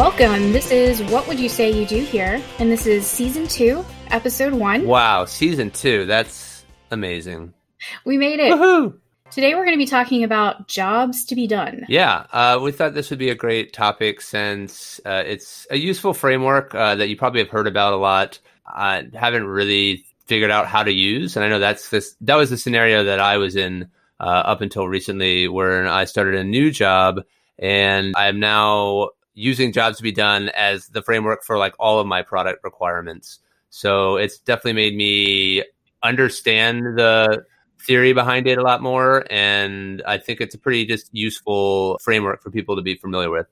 Welcome. This is What Would You Say You Do Here? And this is season two, episode one. Wow, season two. That's amazing. We made it. Woohoo! Today we're going to be talking about jobs to be done. Yeah, uh, we thought this would be a great topic since uh, it's a useful framework uh, that you probably have heard about a lot. I haven't really figured out how to use, and I know that's this. That was the scenario that I was in uh, up until recently, where I started a new job, and I'm now using jobs to be done as the framework for like all of my product requirements. So it's definitely made me understand the theory behind it a lot more. And I think it's a pretty just useful framework for people to be familiar with.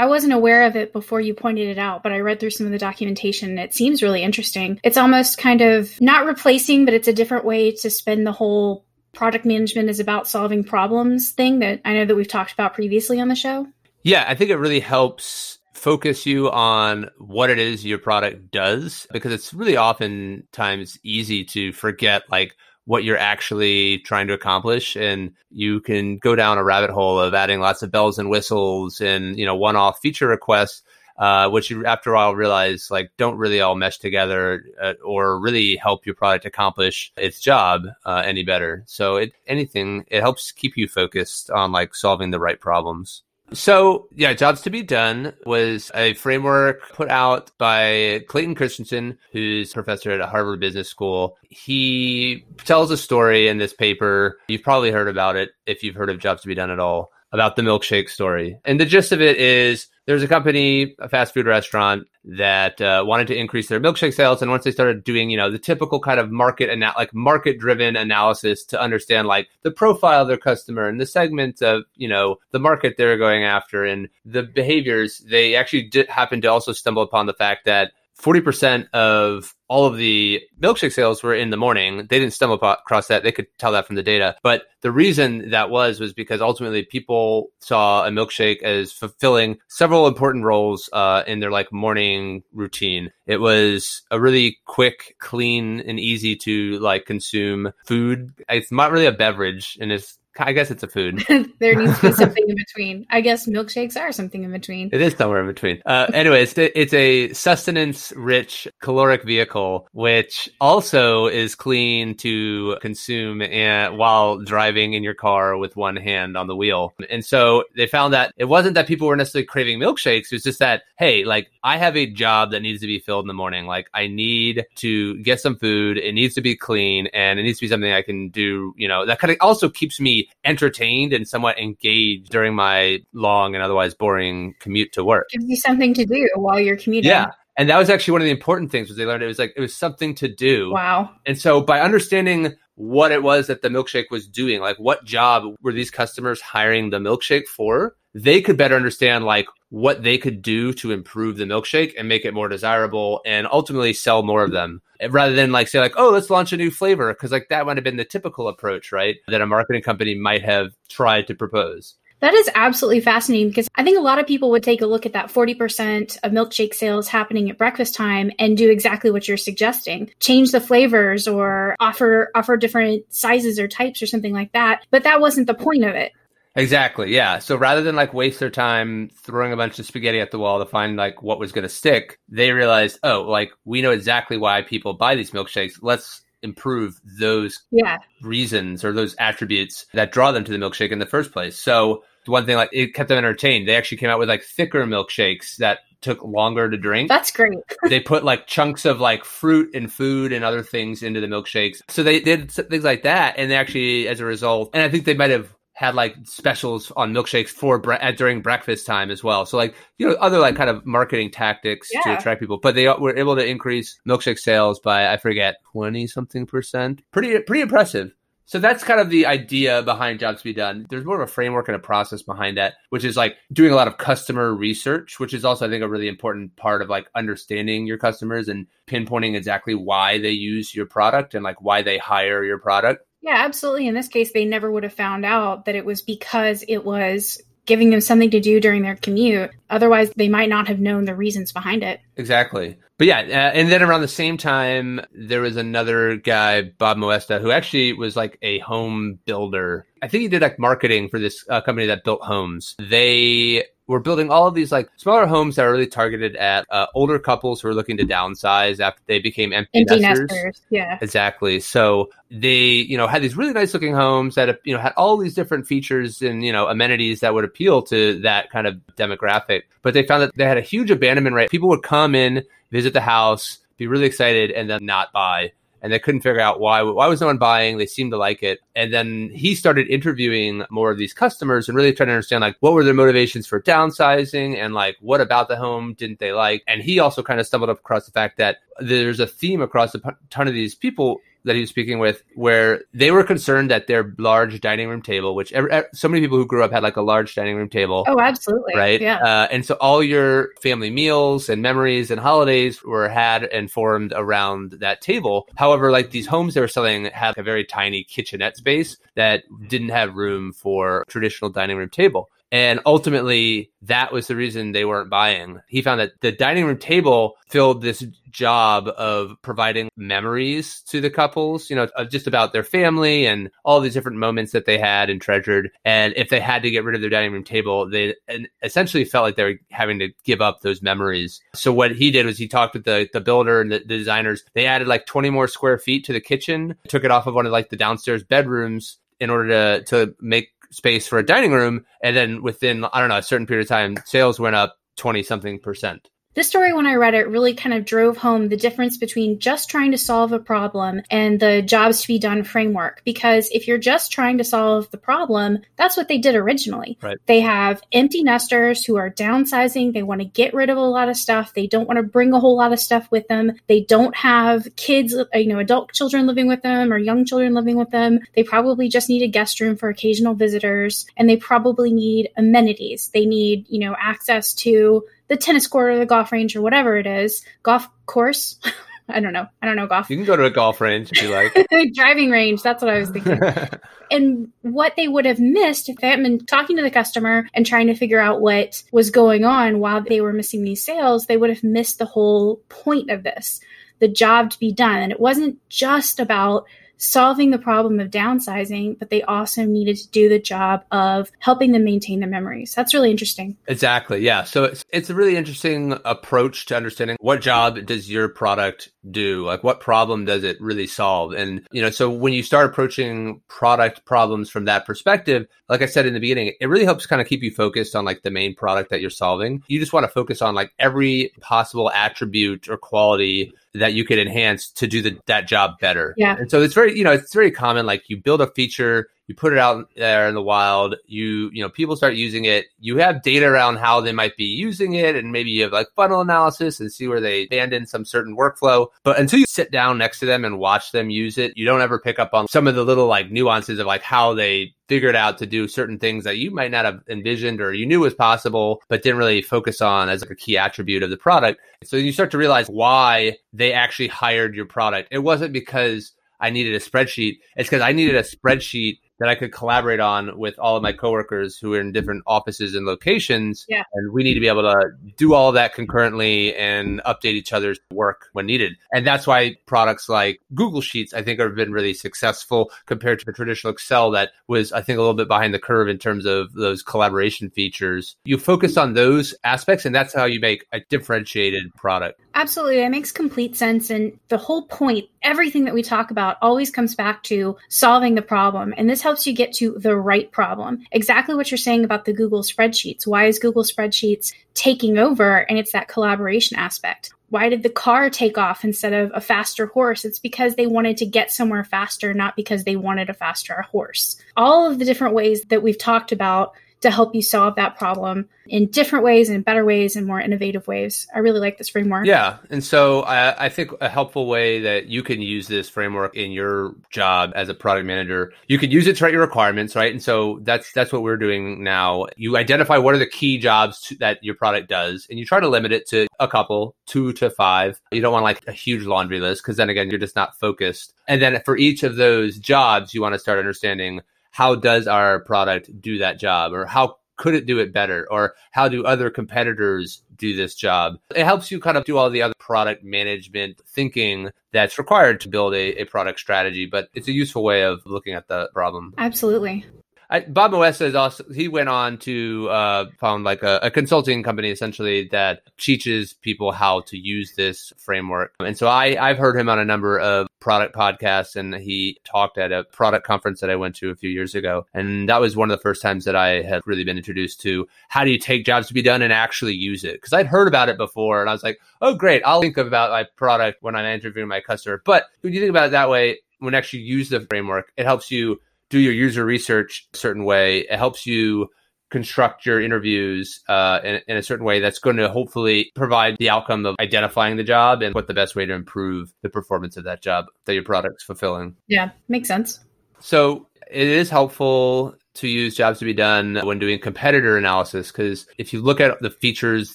I wasn't aware of it before you pointed it out, but I read through some of the documentation and it seems really interesting. It's almost kind of not replacing, but it's a different way to spend the whole product management is about solving problems thing that I know that we've talked about previously on the show. Yeah, I think it really helps focus you on what it is your product does because it's really oftentimes easy to forget like what you're actually trying to accomplish and you can go down a rabbit hole of adding lots of bells and whistles and you know one-off feature requests uh, which you after a while realize like don't really all mesh together uh, or really help your product accomplish its job uh, any better. So it anything it helps keep you focused on like solving the right problems so, yeah, Jobs to be Done was a framework put out by Clayton Christensen, who's professor at Harvard Business School. He tells a story in this paper. You've probably heard about it if you've heard of Jobs to be Done at all about the milkshake story. And the gist of it is there's a company, a fast food restaurant that uh, wanted to increase their milkshake sales. And once they started doing, you know, the typical kind of market and ana- like market driven analysis to understand like the profile of their customer and the segment of, you know, the market they're going after and the behaviors, they actually did happen to also stumble upon the fact that 40% of all of the milkshake sales were in the morning. They didn't stumble across that. They could tell that from the data. But the reason that was was because ultimately people saw a milkshake as fulfilling several important roles uh, in their like morning routine. It was a really quick, clean, and easy to like consume food. It's not really a beverage, and it's I guess it's a food. there needs to be something in between. I guess milkshakes are something in between. It is somewhere in between. Uh, anyways, it's a sustenance rich caloric vehicle, which also is clean to consume and, while driving in your car with one hand on the wheel. And so they found that it wasn't that people were necessarily craving milkshakes. It was just that, hey, like I have a job that needs to be filled in the morning. Like I need to get some food. It needs to be clean and it needs to be something I can do, you know, that kind of also keeps me entertained and somewhat engaged during my long and otherwise boring commute to work. Gives you something to do while you're commuting. Yeah. And that was actually one of the important things was they learned it was like it was something to do. Wow. And so by understanding what it was that the milkshake was doing, like what job were these customers hiring the milkshake for, they could better understand like what they could do to improve the milkshake and make it more desirable and ultimately sell more of them rather than like say like oh let's launch a new flavor because like that might have been the typical approach right that a marketing company might have tried to propose that is absolutely fascinating because I think a lot of people would take a look at that 40% of milkshake sales happening at breakfast time and do exactly what you're suggesting. Change the flavors or offer offer different sizes or types or something like that. But that wasn't the point of it. Exactly. Yeah. So rather than like waste their time throwing a bunch of spaghetti at the wall to find like what was going to stick, they realized, oh, like we know exactly why people buy these milkshakes. Let's improve those yeah. reasons or those attributes that draw them to the milkshake in the first place. So one thing like it kept them entertained. They actually came out with like thicker milkshakes that took longer to drink. That's great. they put like chunks of like fruit and food and other things into the milkshakes. So they did things like that and they actually as a result and I think they might have had like specials on milkshakes for bre- at, during breakfast time as well. So like you know other like kind of marketing tactics yeah. to attract people, but they were able to increase milkshake sales by I forget twenty something percent. Pretty pretty impressive. So that's kind of the idea behind Jobs to be Done. There's more of a framework and a process behind that, which is like doing a lot of customer research, which is also, I think, a really important part of like understanding your customers and pinpointing exactly why they use your product and like why they hire your product. Yeah, absolutely. In this case, they never would have found out that it was because it was giving them something to do during their commute. Otherwise, they might not have known the reasons behind it. Exactly. But yeah, uh, and then around the same time, there was another guy, Bob Moesta, who actually was like a home builder. I think he did like marketing for this uh, company that built homes. They were building all of these like smaller homes that are really targeted at uh, older couples who are looking to downsize after they became empty, Empty nesters. nesters. Yeah. Exactly. So they, you know, had these really nice looking homes that, you know, had all these different features and, you know, amenities that would appeal to that kind of demographic. But they found that they had a huge abandonment rate. People would come in, visit the house, be really excited, and then not buy. And they couldn't figure out why. Why was no one buying? They seemed to like it. And then he started interviewing more of these customers and really trying to understand like what were their motivations for downsizing and like what about the home didn't they like? And he also kind of stumbled across the fact that there's a theme across a ton of these people that he was speaking with where they were concerned that their large dining room table, which every, so many people who grew up had like a large dining room table. Oh, absolutely. Right. Yeah. Uh, and so all your family meals and memories and holidays were had and formed around that table. However, like these homes they were selling had a very tiny kitchenette space that didn't have room for traditional dining room table. And ultimately, that was the reason they weren't buying. He found that the dining room table filled this job of providing memories to the couples, you know, just about their family and all these different moments that they had and treasured. And if they had to get rid of their dining room table, they essentially felt like they were having to give up those memories. So what he did was he talked with the, the builder and the, the designers. They added like 20 more square feet to the kitchen, took it off of one of like the downstairs bedrooms in order to, to make space for a dining room. And then within, I don't know, a certain period of time, sales went up 20 something percent. This story, when I read it, really kind of drove home the difference between just trying to solve a problem and the jobs to be done framework. Because if you're just trying to solve the problem, that's what they did originally. Right. They have empty nesters who are downsizing. They want to get rid of a lot of stuff. They don't want to bring a whole lot of stuff with them. They don't have kids, you know, adult children living with them or young children living with them. They probably just need a guest room for occasional visitors and they probably need amenities. They need, you know, access to the tennis court or the golf range or whatever it is, golf course. I don't know. I don't know golf. You can go to a golf range if you like. Driving range. That's what I was thinking. and what they would have missed if they hadn't been talking to the customer and trying to figure out what was going on while they were missing these sales, they would have missed the whole point of this, the job to be done. And it wasn't just about solving the problem of downsizing, but they also needed to do the job of helping them maintain their memories. That's really interesting. Exactly. Yeah. So it's, it's a really interesting approach to understanding what job does your product do? Like what problem does it really solve? And, you know, so when you start approaching product problems from that perspective, like I said in the beginning, it really helps kind of keep you focused on like the main product that you're solving. You just want to focus on like every possible attribute or quality that you could enhance to do the, that job better. Yeah. And so it's very, you know, it's very common. Like you build a feature, you put it out there in the wild, you, you know, people start using it. You have data around how they might be using it. And maybe you have like funnel analysis and see where they abandon some certain workflow. But until you sit down next to them and watch them use it, you don't ever pick up on some of the little like nuances of like how they figured out to do certain things that you might not have envisioned or you knew was possible, but didn't really focus on as like a key attribute of the product. So you start to realize why they actually hired your product. It wasn't because I needed a spreadsheet. It's because I needed a spreadsheet that I could collaborate on with all of my coworkers who are in different offices and locations. Yeah. And we need to be able to do all of that concurrently and update each other's work when needed. And that's why products like Google Sheets, I think, have been really successful compared to the traditional Excel that was, I think, a little bit behind the curve in terms of those collaboration features. You focus on those aspects, and that's how you make a differentiated product. Absolutely. That makes complete sense. And the whole point, everything that we talk about always comes back to solving the problem. And this helps you get to the right problem. Exactly what you're saying about the Google spreadsheets. Why is Google spreadsheets taking over? And it's that collaboration aspect. Why did the car take off instead of a faster horse? It's because they wanted to get somewhere faster, not because they wanted a faster horse. All of the different ways that we've talked about to help you solve that problem in different ways and better ways and more innovative ways. I really like this framework. Yeah. And so I, I, think a helpful way that you can use this framework in your job as a product manager, you could use it to write your requirements, right? And so that's that's what we're doing now. You identify what are the key jobs to, that your product does, and you try to limit it to a couple, two to five. You don't want like a huge laundry list because then again, you're just not focused. And then for each of those jobs, you want to start understanding how does our product do that job or how could it do it better or how do other competitors do this job? It helps you kind of do all the other product management thinking that's required to build a, a product strategy but it's a useful way of looking at the problem. Absolutely I, Bob Moesta is also he went on to uh, found like a, a, consulting company essentially that teaches people how to use this framework. And so I I've heard him on a number of product podcasts, and he talked at a product conference that I went to a few years ago, and that was one of the first times that I had really been introduced to how do you take jobs to be done and actually use it because I'd heard about it before, and I was like, oh great, I'll think about my product when I'm interviewing my customer. But when you think about it that way, when you actually use the framework, it helps you do your user research a certain way. It helps you construct your interviews uh, in, in, a certain way that's going to hopefully provide the outcome of identifying the job and what the best way to improve the performance of that job that your product's fulfilling. Yeah, makes sense. So it is helpful to use jobs to be done when doing competitor analysis because if you look at the features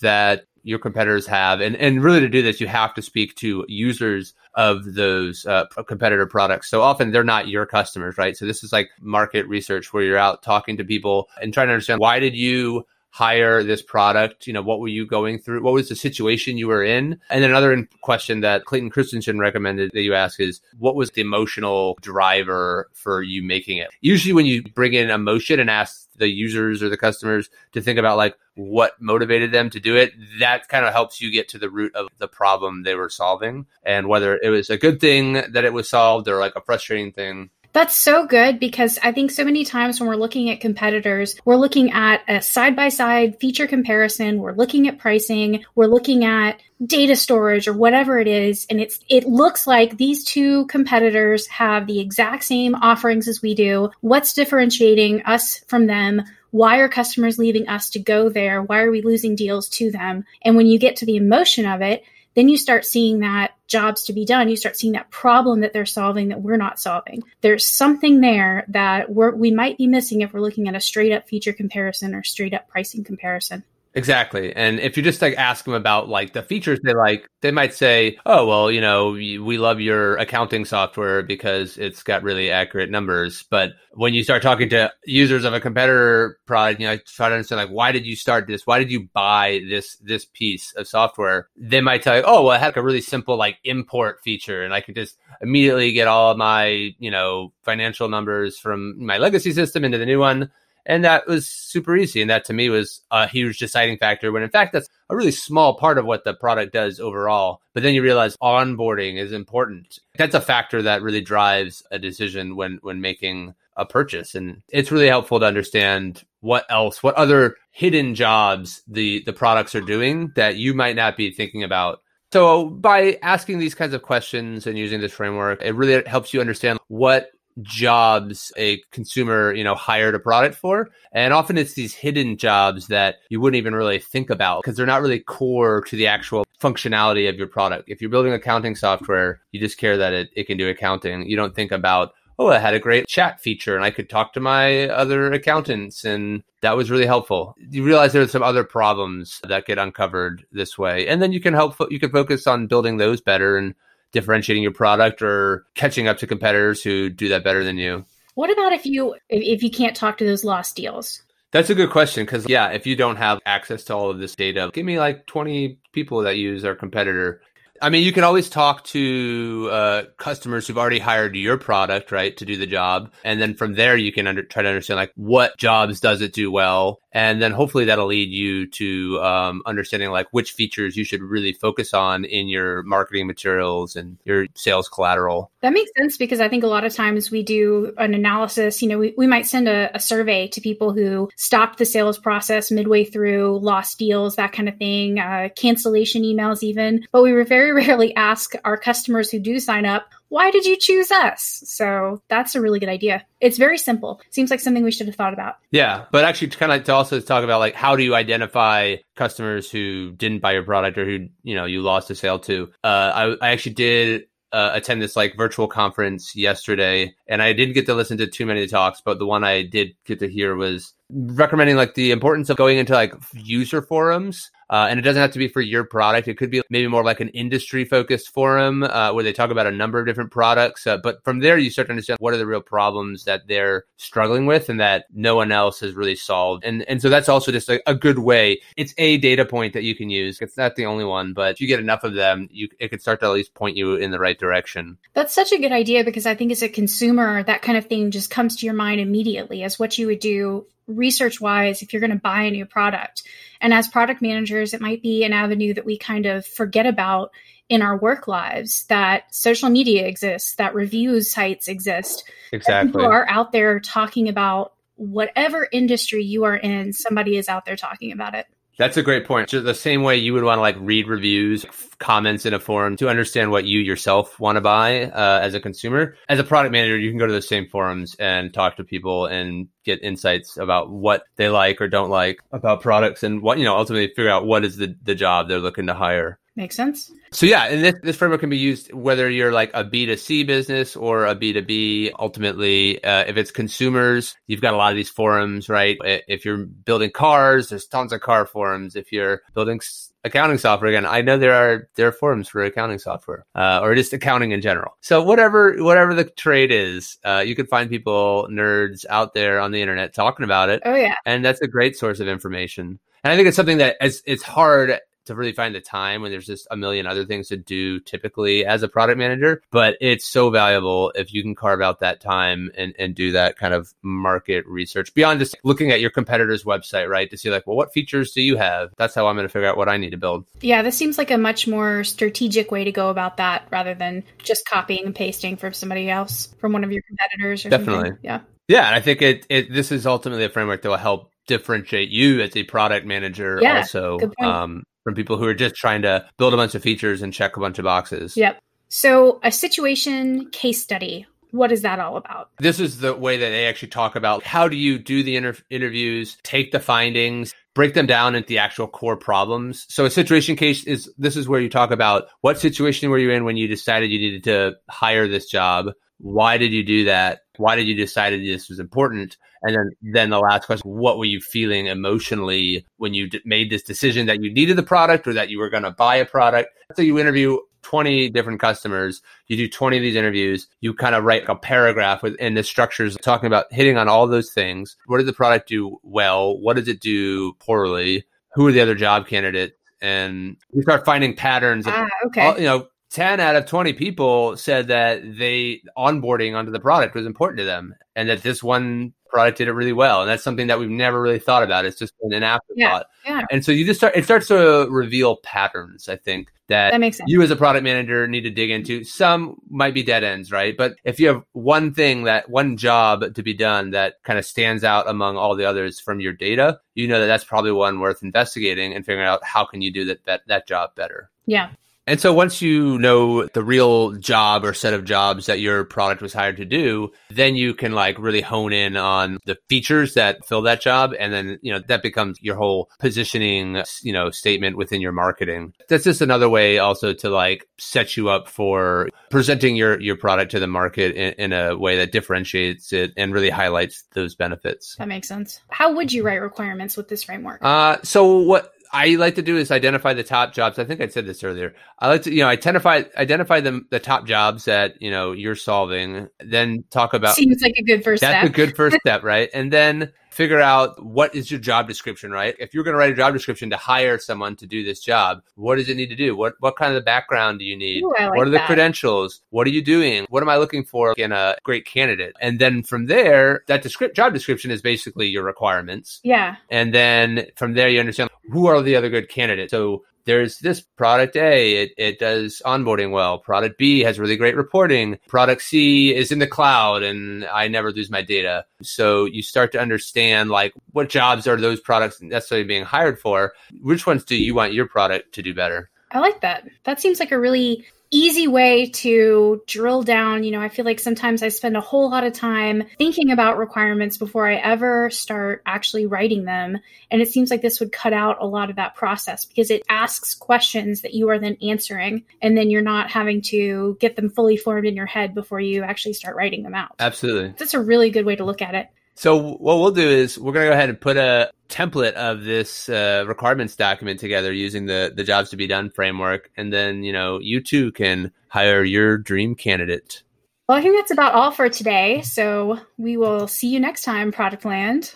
that your competitors have. And, and really to do this, you have to speak to users of those uh, competitor products. So often they're not your customers, right? So this is like market research where you're out talking to people and trying to understand why did you hire this product? You know, what were you going through? What was the situation you were in? And then another question that Clayton Christensen recommended that you ask is what was the emotional driver for you making it? Usually when you bring in emotion and ask the users or the customers to think about like what motivated them to do it, that kind of helps you get to the root of the problem they were solving and whether it was a good thing that it was solved or like a frustrating thing that's so good because I think so many times when we're looking at competitors, we're looking at a side by side feature comparison, we're looking at pricing, we're looking at data storage or whatever it is and it's it looks like these two competitors have the exact same offerings as we do. What's differentiating us from them? Why are customers leaving us to go there? Why are we losing deals to them? And when you get to the emotion of it, then you start seeing that jobs to be done. You start seeing that problem that they're solving that we're not solving. There's something there that we might be missing if we're looking at a straight up feature comparison or straight up pricing comparison. Exactly. And if you just like ask them about like the features they like, they might say, "Oh, well, you know, we love your accounting software because it's got really accurate numbers." But when you start talking to users of a competitor product, you know, try to understand like why did you start this? Why did you buy this this piece of software? They might tell you, "Oh, well, it had like a really simple like import feature and I could just immediately get all my, you know, financial numbers from my legacy system into the new one." And that was super easy. And that to me was a huge deciding factor when in fact that's a really small part of what the product does overall. But then you realize onboarding is important. That's a factor that really drives a decision when when making a purchase. And it's really helpful to understand what else, what other hidden jobs the the products are doing that you might not be thinking about. So by asking these kinds of questions and using this framework, it really helps you understand what jobs a consumer you know hired a product for. And often it's these hidden jobs that you wouldn't even really think about because they're not really core to the actual functionality of your product. If you're building accounting software you just care that it, it can do accounting. You don't think about oh i had a great chat feature and i could talk to my other accountants and that was really helpful. You realize there's some other problems that get uncovered this way. And then you can help you can focus on building those better and differentiating your product or catching up to competitors who do that better than you. What about if you if you can't talk to those lost deals? That's a good question because yeah, if you don't have access to all of this data, give me like 20 people that use our competitor I mean, you can always talk to uh, customers who've already hired your product, right, to do the job, and then from there you can under- try to understand like what jobs does it do well, and then hopefully that'll lead you to um, understanding like which features you should really focus on in your marketing materials and your sales collateral. That makes sense because I think a lot of times we do an analysis. You know, we, we might send a, a survey to people who stopped the sales process midway through, lost deals, that kind of thing, uh, cancellation emails, even, but we were very rarely ask our customers who do sign up, why did you choose us? So that's a really good idea. It's very simple. Seems like something we should have thought about. Yeah, but actually, kind of to also talk about like how do you identify customers who didn't buy your product or who you know you lost a sale to? Uh, I, I actually did uh, attend this like virtual conference yesterday, and I didn't get to listen to too many talks, but the one I did get to hear was recommending like the importance of going into like user forums uh, and it doesn't have to be for your product. It could be maybe more like an industry focused forum uh, where they talk about a number of different products. Uh, but from there, you start to understand what are the real problems that they're struggling with and that no one else has really solved. And and so that's also just a, a good way. It's a data point that you can use. It's not the only one, but if you get enough of them, you it could start to at least point you in the right direction. That's such a good idea because I think as a consumer, that kind of thing just comes to your mind immediately as what you would do research wise if you're going to buy a new product. And as product managers, it might be an avenue that we kind of forget about in our work lives that social media exists, that review sites exist. Exactly. People are out there talking about whatever industry you are in, somebody is out there talking about it. That's a great point. Just the same way you would want to like read reviews, comments in a forum to understand what you yourself want to buy uh, as a consumer. As a product manager, you can go to those same forums and talk to people and get insights about what they like or don't like about products and what, you know, ultimately figure out what is the, the job they're looking to hire. Makes sense. So yeah, and this, this framework can be used whether you're like a B2C business or a B2B. Ultimately, uh, if it's consumers, you've got a lot of these forums, right? If you're building cars, there's tons of car forums. If you're building accounting software again, I know there are there are forums for accounting software uh, or just accounting in general. So whatever whatever the trade is, uh, you can find people nerds out there on the internet talking about it. Oh yeah, and that's a great source of information. And I think it's something that as it's hard to really find the time when there's just a million other things to do typically as a product manager. But it's so valuable if you can carve out that time and, and do that kind of market research beyond just looking at your competitor's website, right? To see like, well, what features do you have? That's how I'm going to figure out what I need to build. Yeah, this seems like a much more strategic way to go about that rather than just copying and pasting from somebody else, from one of your competitors. Definitely. Something. Yeah. Yeah, and I think it, it this is ultimately a framework that will help differentiate you as a product manager yeah, also um, from people who are just trying to build a bunch of features and check a bunch of boxes. Yep. So, a situation case study. What is that all about? This is the way that they actually talk about how do you do the inter- interviews, take the findings, break them down into the actual core problems. So a situation case is this is where you talk about what situation were you in when you decided you needed to hire this job? Why did you do that? Why did you decide this was important? And then, then the last question, what were you feeling emotionally when you d- made this decision that you needed the product or that you were going to buy a product? So you interview 20 different customers. You do 20 of these interviews. You kind of write a paragraph within the structures talking about hitting on all those things. What did the product do well? What does it do poorly? Who are the other job candidates? And you start finding patterns. Ah, okay. All, you know, 10 out of 20 people said that they onboarding onto the product was important to them and that this one product did it really well. And that's something that we've never really thought about. It's just been an afterthought. Yeah, yeah. And so you just start, it starts to reveal patterns, I think, that, that makes sense. you as a product manager need to dig into. Some might be dead ends, right? But if you have one thing that, one job to be done that kind of stands out among all the others from your data, you know that that's probably one worth investigating and figuring out how can you do that, that, that job better. Yeah. And so once you know the real job or set of jobs that your product was hired to do, then you can like really hone in on the features that fill that job. And then, you know, that becomes your whole positioning, you know, statement within your marketing. That's just another way also to like set you up for presenting your, your product to the market in, in a way that differentiates it and really highlights those benefits. That makes sense. How would you write requirements with this framework? Uh, so what I like to do is identify the top jobs. I think I said this earlier. I like to, you know, identify identify the the top jobs that you know you're solving. Then talk about. Seems like a good first. That's step. a good first step, right? And then figure out what is your job description, right? If you're going to write a job description to hire someone to do this job, what does it need to do? What what kind of background do you need? Ooh, like what are the that. credentials? What are you doing? What am I looking for in a great candidate? And then from there, that descript- job description is basically your requirements. Yeah. And then from there, you understand who are the other good candidates. So there's this product A, it, it does onboarding well. Product B has really great reporting. Product C is in the cloud and I never lose my data. So you start to understand like what jobs are those products necessarily being hired for? Which ones do you want your product to do better? I like that. That seems like a really easy way to drill down. You know, I feel like sometimes I spend a whole lot of time thinking about requirements before I ever start actually writing them. And it seems like this would cut out a lot of that process because it asks questions that you are then answering. And then you're not having to get them fully formed in your head before you actually start writing them out. Absolutely. That's a really good way to look at it. So what we'll do is we're going to go ahead and put a template of this uh, requirements document together using the the jobs to be done framework, and then you know you too can hire your dream candidate. Well, I think that's about all for today. So we will see you next time, Product Land.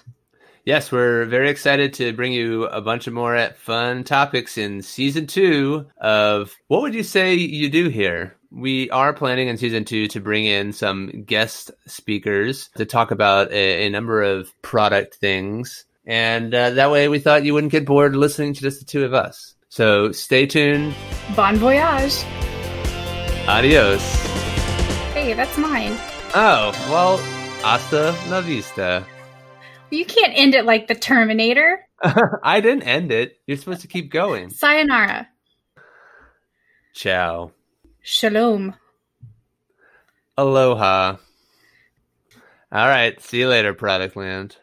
Yes, we're very excited to bring you a bunch of more fun topics in season two of what would you say you do here? We are planning in season two to bring in some guest speakers to talk about a, a number of product things. And uh, that way we thought you wouldn't get bored listening to just the two of us. So stay tuned. Bon voyage. Adios. Hey, that's mine. Oh, well, hasta la vista. You can't end it like the Terminator. I didn't end it. You're supposed to keep going. Sayonara. Ciao. Shalom. Aloha. All right. See you later, Product Land.